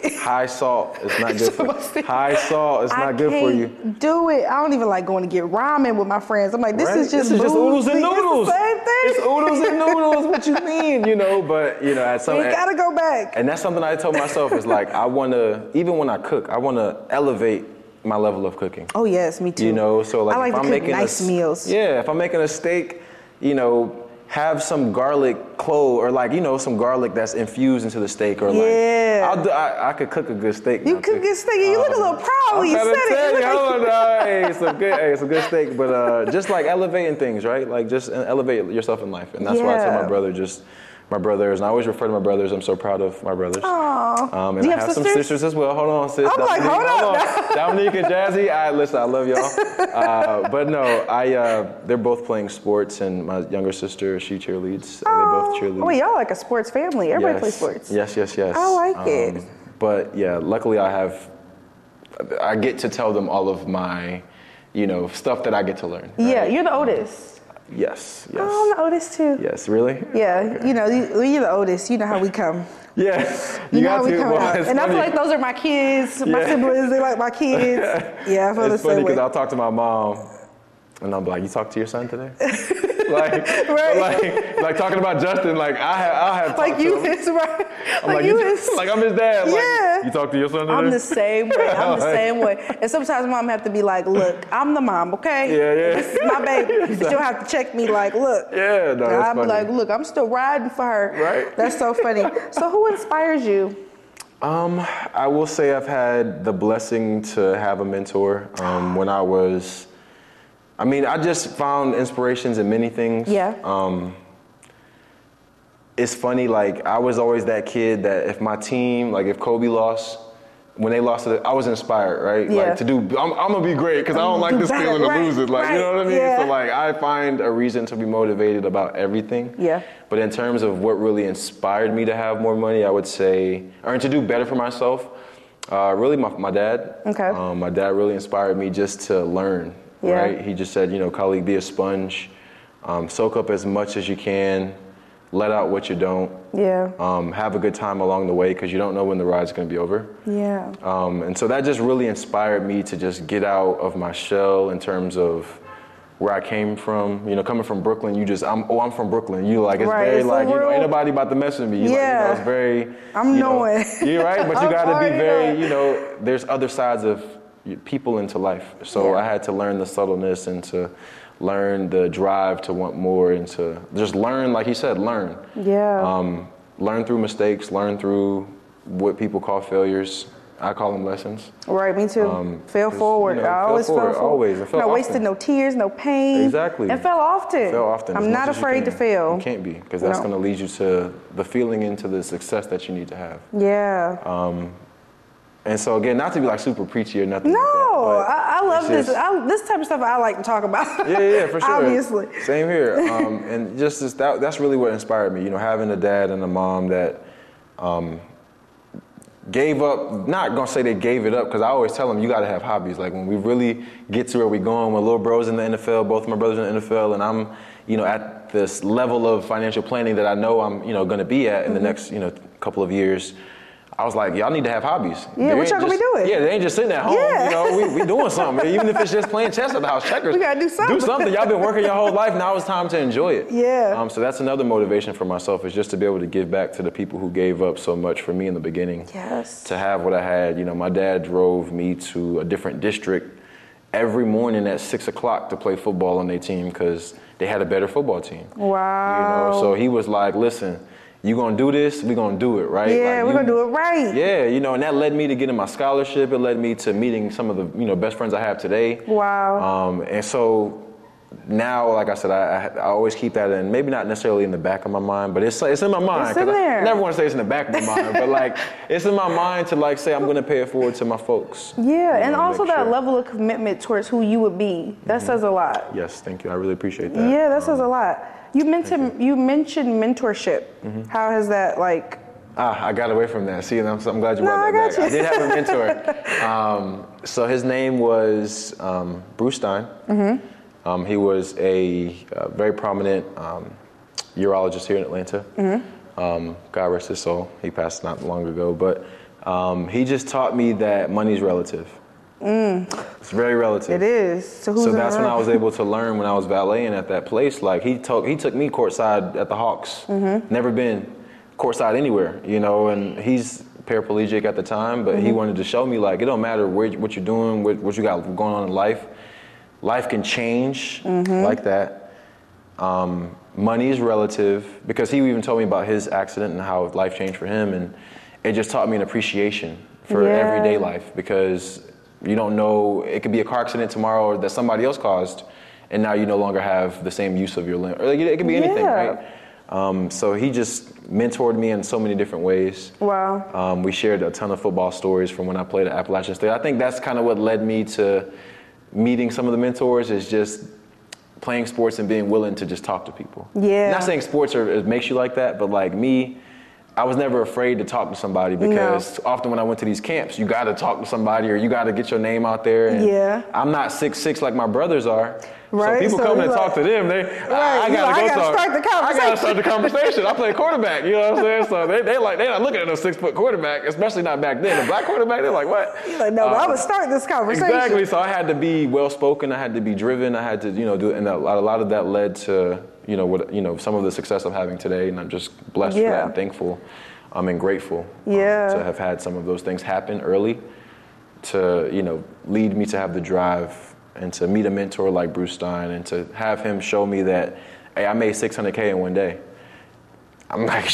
folks. High salt is not <laughs> good for High salt is I not good for you. Do it. I don't even like going to get ramen with my friends. I'm like, this Right? is just this is just oodles and boozy. It's the noodles. same thing. It's oodles and noodles. What you mean? You know, but you know, at some We gotta go back. and that's something I told myself is like I want to even when I cook, I want to elevate my level of cooking. Oh yes, me too. You know, so like I like if I'm making a nice s- meals. Yeah, if I'm making a steak, you know, have some garlic clove or like you know some garlic that's infused into the steak or like Yeah. I'll do, I, I could cook a good steak. You cook good steak. You look a little proud when I'm you trying said it. You you, look like- hey, some good, hey, it's a good steak, but uh, just like elevating things, right? Like just elevate yourself in life, and that's why I tell my brother just. My brothers, and I always refer to my brothers. I'm so proud of my brothers. Aw. Um, and Do you I have have some sisters? sisters as well. Hold on, sis. I'm like, hold up. on. <laughs> Dominique and Jazzy. I listen. I love y'all. <laughs> Uh, but no, I. Uh, they're both playing sports, and my younger sister, she cheerleads. Uh, they both cheerlead. Oh, y'all like a sports family. Everybody yes. plays sports. Yes, yes, yes. I like it. But yeah, luckily I have. I get to tell them all of my, you know, stuff that I get to learn. Yeah, you're the oldest. Yes. Yes. Oh, I'm the oldest too. Yes. Really? Yeah, you know, you, you're the oldest. You know how we come. Yes. You, know got how we to. come Well, out. And I feel like those are my kids, my Yeah. siblings. They like my kids. <laughs> Yeah, I feel the It's funny same way. because I'll talk to my mom, and I'm like, "You talk to your son today?" <laughs> <laughs> like, <laughs> Right. like, like talking about Justin. Like I have, I'll have Like you to him. is right. I'm Like, like, you you, is. like I'm his dad. Like, Yeah. you talk to your son today? I'm the same way. I'm the <laughs> Like- same way. And sometimes mom have to be like, look, I'm the mom, okay? Yeah, yeah. This is my baby. She'll have to check me like, look. Yeah, no, be funny. like, look, I'm still riding for her. Right. That's so funny. so who inspires you? Um, I will say I've had the blessing to have a mentor. Um, when I was, I mean, I just found inspirations in many things. Yeah. Um, it's funny, like I was always that kid that if my team, like if Kobe lost, when they lost, I was inspired, right? Yeah. Like to do, I'm, I'm gonna be great because I don't like do this better, <laughs> feeling of right, losing. Like, you know what I mean? yeah. So like, I find a reason to be motivated about everything. Yeah. But in terms of what really inspired me to have more money, I would say, or to do better for myself, uh, really my, my dad. Okay. Um, my dad really inspired me just to learn, Yeah. right? He just said, you know, Kalik, be a sponge, um, soak up as much as you can, let out what you don't, Yeah. um, have a good time along the way because you don't know when the ride's going to be over. Yeah. Um, and so that just really inspired me to just get out of my shell in terms of where I came from. You know, coming from Brooklyn, you just, I'm, oh, I'm from Brooklyn. You like, it's Right, very it's like, you know, ain't nobody about to mess with me. You like, you Yeah. know, it's very, I'm you know, knowing. You're right, but you <laughs> got to be very, you know, there's other sides of people into life. So Yeah. I had to learn the subtleness and to learn the drive to want more and to just learn, like he said, learn. Yeah. Um, learn through mistakes, learn through what people call failures. I call them lessons. Right, me too. Um, fell forward. you know, I fell always forward, fell forward. always. Fell no often. wasted no tears, no pain. Exactly. And fell often. Fail often. I'm not afraid to fail. You can't be, because that's No. going to lead you to the feeling into the success that you need to have. Yeah. Um, And so again, not to be like super preachy or nothing. no, like that, I, I love this. just- I, this type of stuff I like to talk about. <laughs> yeah, yeah, for sure. Obviously. Same here. <laughs> Um, and just this, that, that's really what inspired me. You know, having a dad and a mom that um, gave up. Not gonna say they gave it up because I always tell them you got to have hobbies. Like when we really get to where we're going, when little bros in the NFL, both of my brothers in the NFL, and I'm, you know, at this level of financial planning that I know I'm, you know, going to be at in the next, you know, couple of years. I was like, y'all need to have hobbies. Yeah, They what y'all gonna be doing? Yeah, they ain't just sitting at home. Yeah. You know, we, we doing something. Even if it's just playing chess at the house, checkers. <laughs> We gotta do something. Do something. Y'all been working your whole life. Now it's time to enjoy it. Yeah. Um, so that's another motivation for myself is just to be able to give back to the people who gave up so much for me in the beginning. Yes. To have what I had. You know, my dad drove me to a different district every morning at six o'clock to play football on their team because they had a better football team. Wow. You know, so he was like, listen, you gonna do this, we gonna do it, right? yeah, Like, we're you- gonna do it right. Yeah, you know, and that led me to getting my scholarship. It led me to meeting some of the, you know, best friends I have today. Wow. Um, and so now, like I said, I, I, I always keep that in, maybe not necessarily in the back of my mind, but it's, it's in my mind. It's in 'cause I there. never want to say it's in the back of my mind, but like, it's in my mind to like say I'm gonna pay it forward to my folks. Yeah, and also that sure. Mm-hmm. level of commitment towards who you would be. That says a lot. Yes, thank you. I really appreciate that. Yeah, that says Um, a lot. You mentioned you mentioned mentorship. Mm-hmm. How has that like? Ah, I got away from that. See, I'm, I'm glad you No, brought I that got back. I did have a mentor. <laughs> um, so his name was um, Bruce Stein. Mm-hmm. Um, he was a, uh very prominent um, urologist here in Atlanta. Mm-hmm. Um, God rest his soul. He passed not long ago, but um, he just taught me that money's relative. It's very relative. Mm. It is. So who's So that's when I was able to learn when I was valeting at that place. Like he took he took me courtside at the Hawks. Mm-hmm. Never been courtside anywhere, you know. And he's paraplegic at the time, but he Mm-hmm. wanted to show me like it don't matter where, what you're doing, what, what you got going on in life. Life can change Mm-hmm. like that. Um, money is relative because he even told me about his accident and how life changed for him, and it just taught me an appreciation for Yeah. everyday life because you don't know it could be a car accident tomorrow that somebody else caused, and now you no longer have the same use of your limb. Or like, it could be anything, Yeah. right? Um, so he just mentored me in so many different ways. Wow. Um, we shared a ton of football stories from when I played at Appalachian State. I think that's kind of what led me to meeting some of the mentors is just playing sports and being willing to just talk to people. Yeah. Not saying sports are, it makes you like that, but like me, I was never afraid to talk to somebody because often when I went to these camps, you got to talk to somebody or you got to get your name out there. And Yeah. I'm not six six like my brothers are. Right, So people so come and you're talk to them. They, I, I gotta you're go I gotta talk. start the I gotta conversation. start the conversation. I play <laughs> quarterback. You know what I'm saying? So they they like they're not looking at no six foot quarterback, especially not back then. A black quarterback, they're like what? You're like, no, Um, gonna start this conversation. Exactly. So I had to be well spoken. I had to be driven. I had to, you know, do, and a lot, a lot of that led to, you know, what, you know, some of the success I'm having today, and I'm just blessed for Yeah. that and thankful. I'm and grateful. um, to have had some of those things happen early, to you know, lead me to have the drive and to meet a mentor like Bruce Stein and to have him show me that, hey, I made 600k in one day. I'm <laughs> like,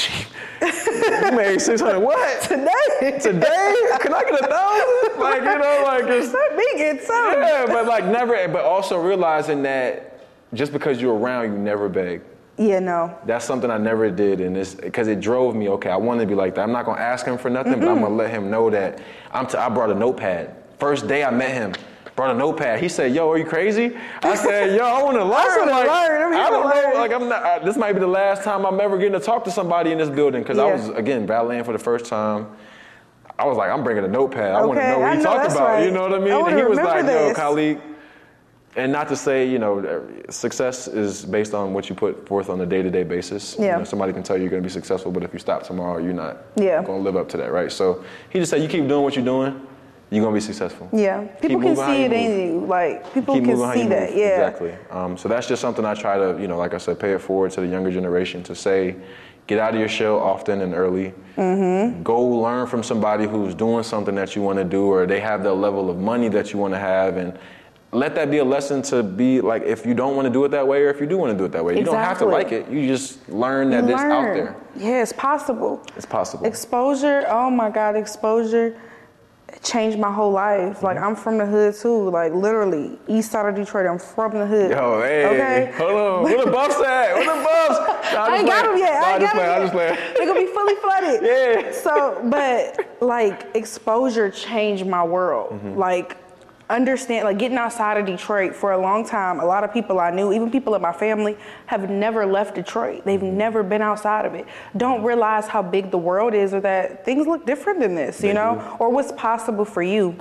you made 600 what? Today. Today? Can I get a thousand? Like, you know, like <laughs> it's Let me get some. yeah, but like never, but also realizing that just because you're around, you never beg. Yeah, no. That's something I never did, and it's because it drove me. Okay, I wanted to be like that. I'm not gonna ask him for nothing, but I'm mm-hmm. gonna let him know that I'm. T- I brought a notepad. First day I met him, brought a notepad. He said, "Yo, are you crazy?" I said, "Yo, I want to <laughs> learn. wanna like, learn. I don't learn." know. Like, I'm not. I, this might be the last time I'm ever getting to talk to somebody in this building because I was again valeting for the first time. I was like, I'm bringing a notepad. I want to Okay, know what I he know, talked about. right. You know what I mean? I and he was like, Yo, this. And not to say, you know, success is based on what you put forth on a day-to-day basis. You Yeah. know, somebody can tell you you're going to be successful, but if you stop tomorrow, you're not Yeah. going to live up to that, right? So he just said, you keep doing what you're doing, you're going to be successful. Yeah. People can see you it in you. Like people Keep can see that. move. Yeah. Exactly. Um, so that's just something I try to, you know, like I said, pay it forward to the younger generation to say, get out of your shell often and early. Mm-hmm. Go learn from somebody who's doing something that you want to do, or they have the level of money that you want to have, and let that be a lesson to be like if you don't want to do it that way, or if you do want to do it that way. You don't have to like it. You just learn that You it's out there. Yeah, it's possible. It's possible. Exposure, oh my God, exposure changed my whole life. Like I'm from the hood too, like literally east side of Detroit. I'm from the hood. Yo, hey, Okay. hold on. Where the buffs at? Where the buffs? <laughs> Nah, I ain't got them yet. I ain't just got. I them just yet. playing. They're gonna be fully flooded. <laughs> Yeah. So, but like exposure changed my world. Mm-hmm. Like understand, like getting outside of Detroit for a long time. A lot of people I knew, even people in my family, have never left Detroit. They've Mm-hmm. never been outside of it. Don't realize how big the world is, or that things look different than this. You They know, do. Mm-hmm. or what's possible for you.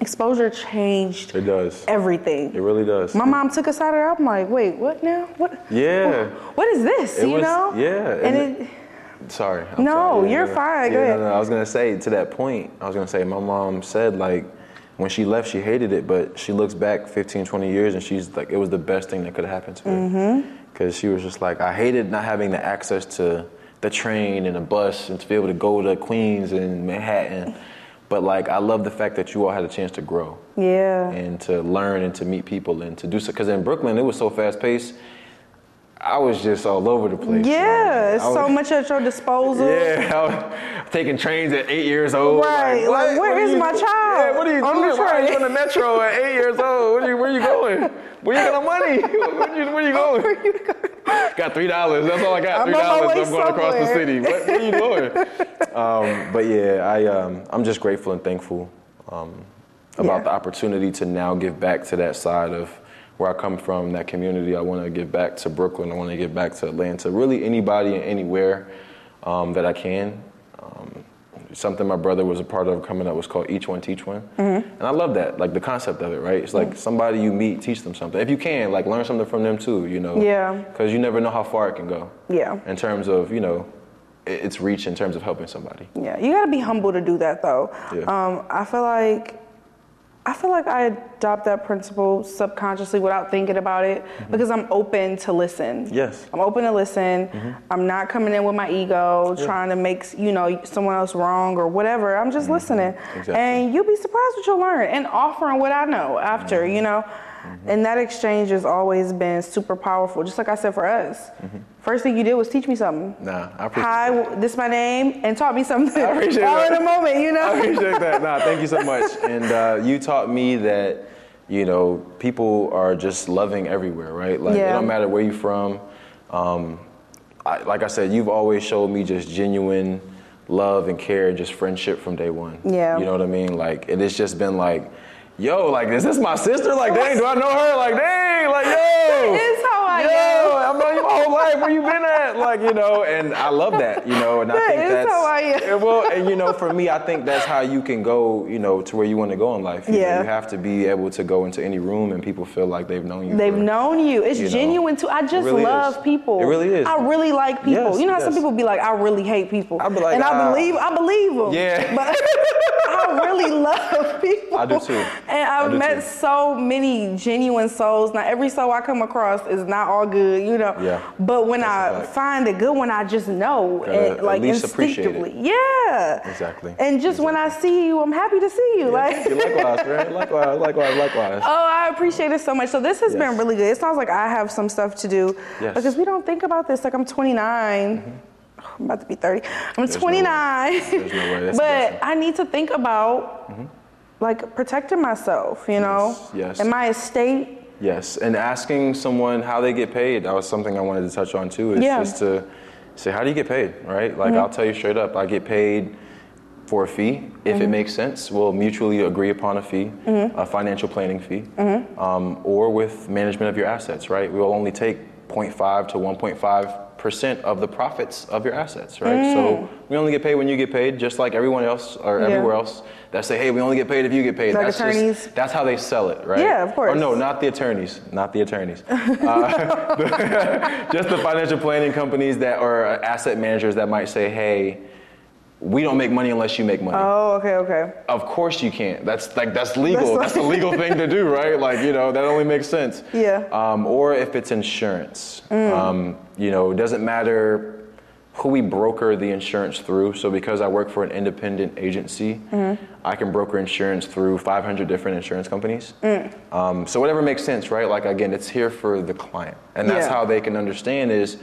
Exposure changed It does. everything. It really does. My mom took us out of. I'm like, wait, what now? What? Yeah. What is this? It you was- know? yeah, And, and it, Sorry. I'm No, sorry. you're fine. Go Yeah, ahead. No, no, I was gonna say to that point. I was gonna say my mom said like when she left, she hated it, but she looks back 15, 20 years, and she's like, it was the best thing that could have happened to her. Mm-hmm. Because she was just like, I hated not having the access to the train and the bus and to be able to go to Queens and Manhattan. But like, I love the fact that you all had a chance to grow Yeah. and to learn and to meet people and to do so. Because in Brooklyn, it was so fast paced. I was just all over the place. Yeah, like, it's so much at your disposal. <laughs> Yeah, I was taking trains at eight years old. Right, like, what? where What you- my child? Yeah, what are you On the doing? Why are you train? on the metro at eight years old? Where you, where you going? Where you got the money? <laughs> Where are you, going? <laughs> where are you going? got three dollars. That's all I got. I'm Three dollars. I'm going across the city. What, where are you going? um, but yeah, I um, I'm just grateful and thankful um, about Yeah. the opportunity to now give back to that side of where I come from, that community. I want to give back to Brooklyn. I want to give back to Atlanta. Really, anybody and anywhere um, that I can. Um, something my brother was a part of coming up was called Each One Teach One, Mm-hmm. and I love that, like the concept of it. Right? It's like somebody you meet, teach them something. If you can, like learn something from them too. You know? Yeah. Because you never know how far it can go. Yeah. In terms of you know, its reach in terms of helping somebody. Yeah, you gotta be humble to do that though. Yeah. Um, I feel like I feel like I adopt that principle subconsciously without thinking about it because I'm open to listen. Mm-hmm. Yes. I'm open to listen. I'm not coming in with my ego, Yeah. trying to make you know someone else wrong or whatever. I'm just listening, Mm-hmm. Exactly. and you'll be surprised what you'll learn and offering what I know after. Mm-hmm. You know, and that exchange has always been super powerful. Just like I said for us, first thing you did was teach me something. Nah, I appreciate. Hi, this is my name, and taught me something. I appreciate <laughs> all that. in a moment, you know. I appreciate that. Nah, thank you so much. And uh, you taught me that, you know, people are just loving everywhere, right? Like Yeah. it don't matter where you're from. Um, I, like I said, you've always showed me just genuine love and care, just friendship from day one. Yeah. You know what I mean? Like it has just been like, yo, like is this my sister? Like dang, do I know her? Like dang, like yo. That is how I yo, am. I've known you my whole life. Where you been at? Like you know, and I love that. You know, and I think is that's how I am. well, and you know, for me, I think that's how you can go, you know, to where you want to go in life. You know, Yeah. you have to be able to go into any room and people feel like they've known you. They've for- known you. It's you know, genuine too. I just really love is. people. It really is. I really like people. Yes, you know how some people be like, I really hate people. I be like, and I ah. believe, I believe them. Yeah. But <laughs> really love <laughs> people. I do too. And I've met too. so many genuine souls. Now every soul I come across is not all good, you know. Yeah. But when That's I find a good one, I just know, and, like least appreciate it. instinctively. Yeah. Exactly. And just when I see you, I'm happy to see you. like. Thank you. Likewise, <laughs> man. Likewise, likewise, likewise. Oh, I appreciate it so much. So this has been really good. It sounds like I have some stuff to do Yes. Mm-hmm. because we don't think about this. Like I'm 29. I'm about to be 30. I'm no way. 29. There's no way. That's <laughs> but. I need to think about like protecting myself, you know? Yes, yes. And my estate. Yes, and asking someone how they get paid, that was something I wanted to touch on too, is Yeah. just to say, how do you get paid, right? Like, Mm-hmm. I'll tell you straight up, I get paid for a fee. If Mm-hmm. it makes sense, we'll mutually agree upon a fee, a financial planning fee, Mm-hmm. um, or with management of your assets, right? We will only take 0.5 to 1.5% of the profits of your assets, right? So we only get paid when you get paid, just like everyone else or Mm. Yeah. everywhere else that say, hey, we only get paid if you get paid. Like that's attorneys? Just, that's how they sell it, right? Yeah, of course. Or no, not the attorneys, not the attorneys. <laughs> Uh, <laughs> just the financial planning companies that or asset managers that might say, hey, we don't make money unless you make money. Oh, okay, okay. Of course you can't. That's like that's legal. That's the legal <laughs> thing to do, right? Like you know that only makes sense. Yeah. Um, or if it's insurance, um, you know, it doesn't matter who we broker the insurance through. So because I work for an independent agency, I can broker insurance through 500 different insurance companies. Um, so whatever makes sense, right? Like again, it's here for the client, and that's Yeah. how they can understand is.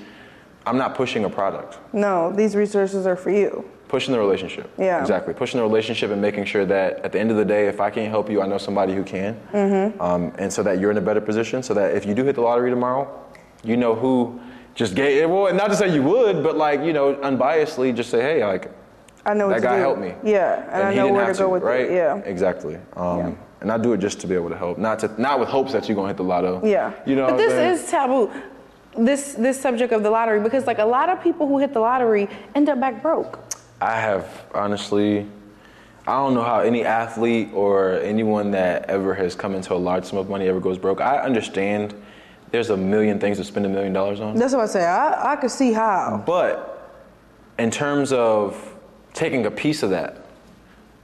I'm not pushing a product No, these resources are for you. Pushing the relationship. Yeah. Exactly. Pushing the relationship and making sure that at the end of the day, if I can't help you, I know somebody who can. Mm-hmm. Um, and so that you're in a better position so that if you do hit the lottery tomorrow, you know who just gave, well, not to say you would, but like, you know, unbiasedly just say, hey, like, I know what that to guy do. helped me. Yeah, and, I he know didn't where have to go with right? it. Yeah. Exactly. Um, Yeah. And I do it just to be able to help, not to, not with hopes that you're gonna hit the lotto. Yeah. You know. But this saying? is taboo. This this subject of the lottery because like a lot of people who hit the lottery end up back broke. I have honestly, I don't know how any athlete or anyone that ever has come into a large sum of money ever goes broke. I understand there's a million things to spend a million dollars on, That's what I say. I I could see how. but in terms of taking a piece of that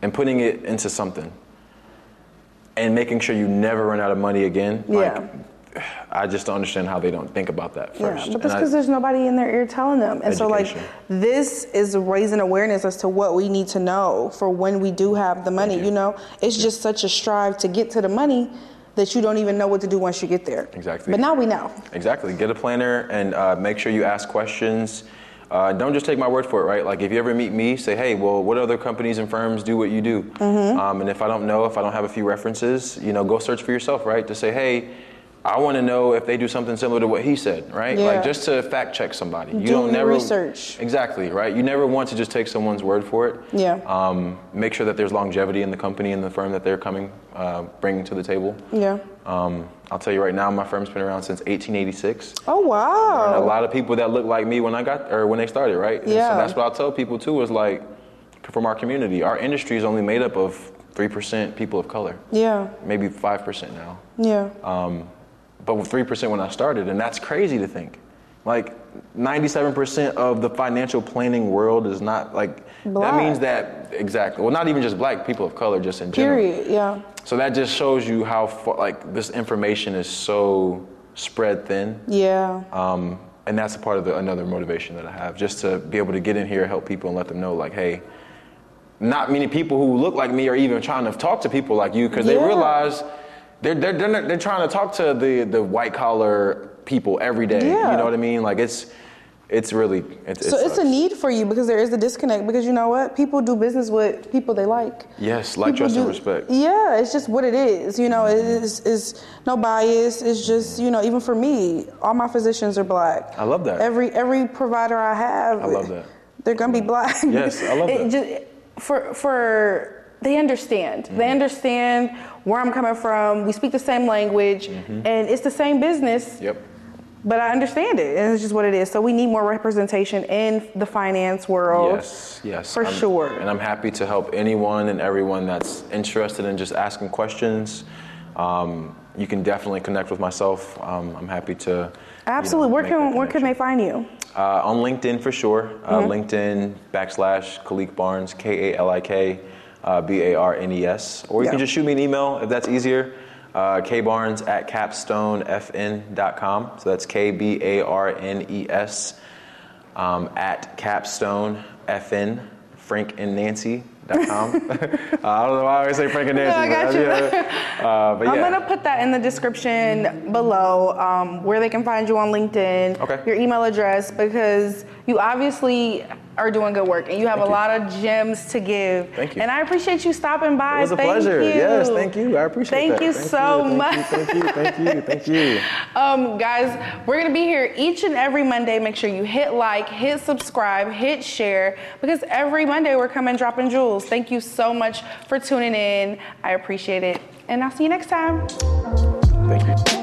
and putting it into something and making sure you never run out of money again. Yeah. Like, I just don't understand how they don't think about that first. Yeah, but that's because there's nobody in their ear telling them. And so, like, this is raising awareness as to what we need to know for when we do have the money. you. You. know, it's just such a strive to get to the money that you don't even know what to do once you get there. Exactly. But now we know. Exactly. Get a planner and uh, make sure you ask questions. Uh, don't just take my word for it, right? Like if you ever meet me, say, hey, well, what other companies and firms do what you do? Mm-hmm. Um, and if I don't know, if I don't have a few references, you know, go search for yourself, right? To say, hey, I want to know if they do something similar to what he said, right? Yeah. Like just to fact check somebody. You Do don't never research. Exactly, right? You never want to just take someone's word for it. Yeah. Um, make sure that there's longevity in the company and the firm that they're coming, uh, bringing to the table. Yeah. Um, I'll tell you right now, my firm's been around since 1886. Oh, wow! And a lot of people that look like me when I got or when they started, right? Yeah. So that's what I'll tell people too is like from our community, our industry is only made up of three percent people of color, Yeah. maybe five percent now. Yeah. Um, but with three percent when I started, and that's crazy to think. Like 97% of the financial planning world is not like Black. that means that exactly. Well, not even just black people of color, just in general. Period. Yeah. So that just shows you how far, like this information is so spread thin. Yeah. Um, and that's a part of the, another motivation that I have, just to be able to get in here, help people, and let them know, like, hey, not many people who look like me are even trying to talk to people like you because they realize they're, they're, they're, not- they're trying to talk to the, the white collar people every day. Yeah. You know what I mean? Like, it's, it's really, it's, So it it's a need for you because there is a disconnect because you know what? People do business with people they like. Yes, like, People trust, and respect. Yeah, it's just what it is. You know, it is is no bias. It's just you know, even for me, all my physicians are black. I love that. Every every provider I have, I love that. They're gonna be black. Yes, I love <laughs> It that. just- for for they understand. Mm-hmm. They understand where I'm coming from. We speak the same language, Mm-hmm. and it's the same business. Yep. But I understand it, and it's just what it is. So we need more representation in the finance world. Yes, yes. For I'm- sure. And I'm happy to help anyone and everyone that's interested in just asking questions. Um, you can definitely connect with myself. Um, I'm happy to. you know, Absolutely. where can where can they find you? Uh, on LinkedIn for sure. Uh, Mm-hmm. LinkedIn backslash Kalik Barnes, K A L I K uh, B A R N E S. Or you can just shoot me an email if that's easier. Uh, kbarnes at capstonefn.com. So that's K B A R N E S um, at capstonefn, Frank and Nancy. Dot com. <laughs> uh, I don't know why I always say Frank and Nancy. I got but, you. yeah. Uh, but yeah. I'm gonna put that in the description below, um, where they can find you on LinkedIn, Okay. your email address, because you obviously are doing good work and you have Thank a you. lot of gems to give. Thank you. And I appreciate you stopping by. It was a Thank pleasure. You. Yes, thank you. I appreciate it. Thank that. you so thank much. You, thank you, thank you, thank you. <laughs> Um, guys, we're gonna be here each and every Monday. Make sure you hit like, hit subscribe, hit share, because every Monday we're coming dropping jewels. Thank you so much for tuning in. I appreciate it. And I'll see you next time. Thank you.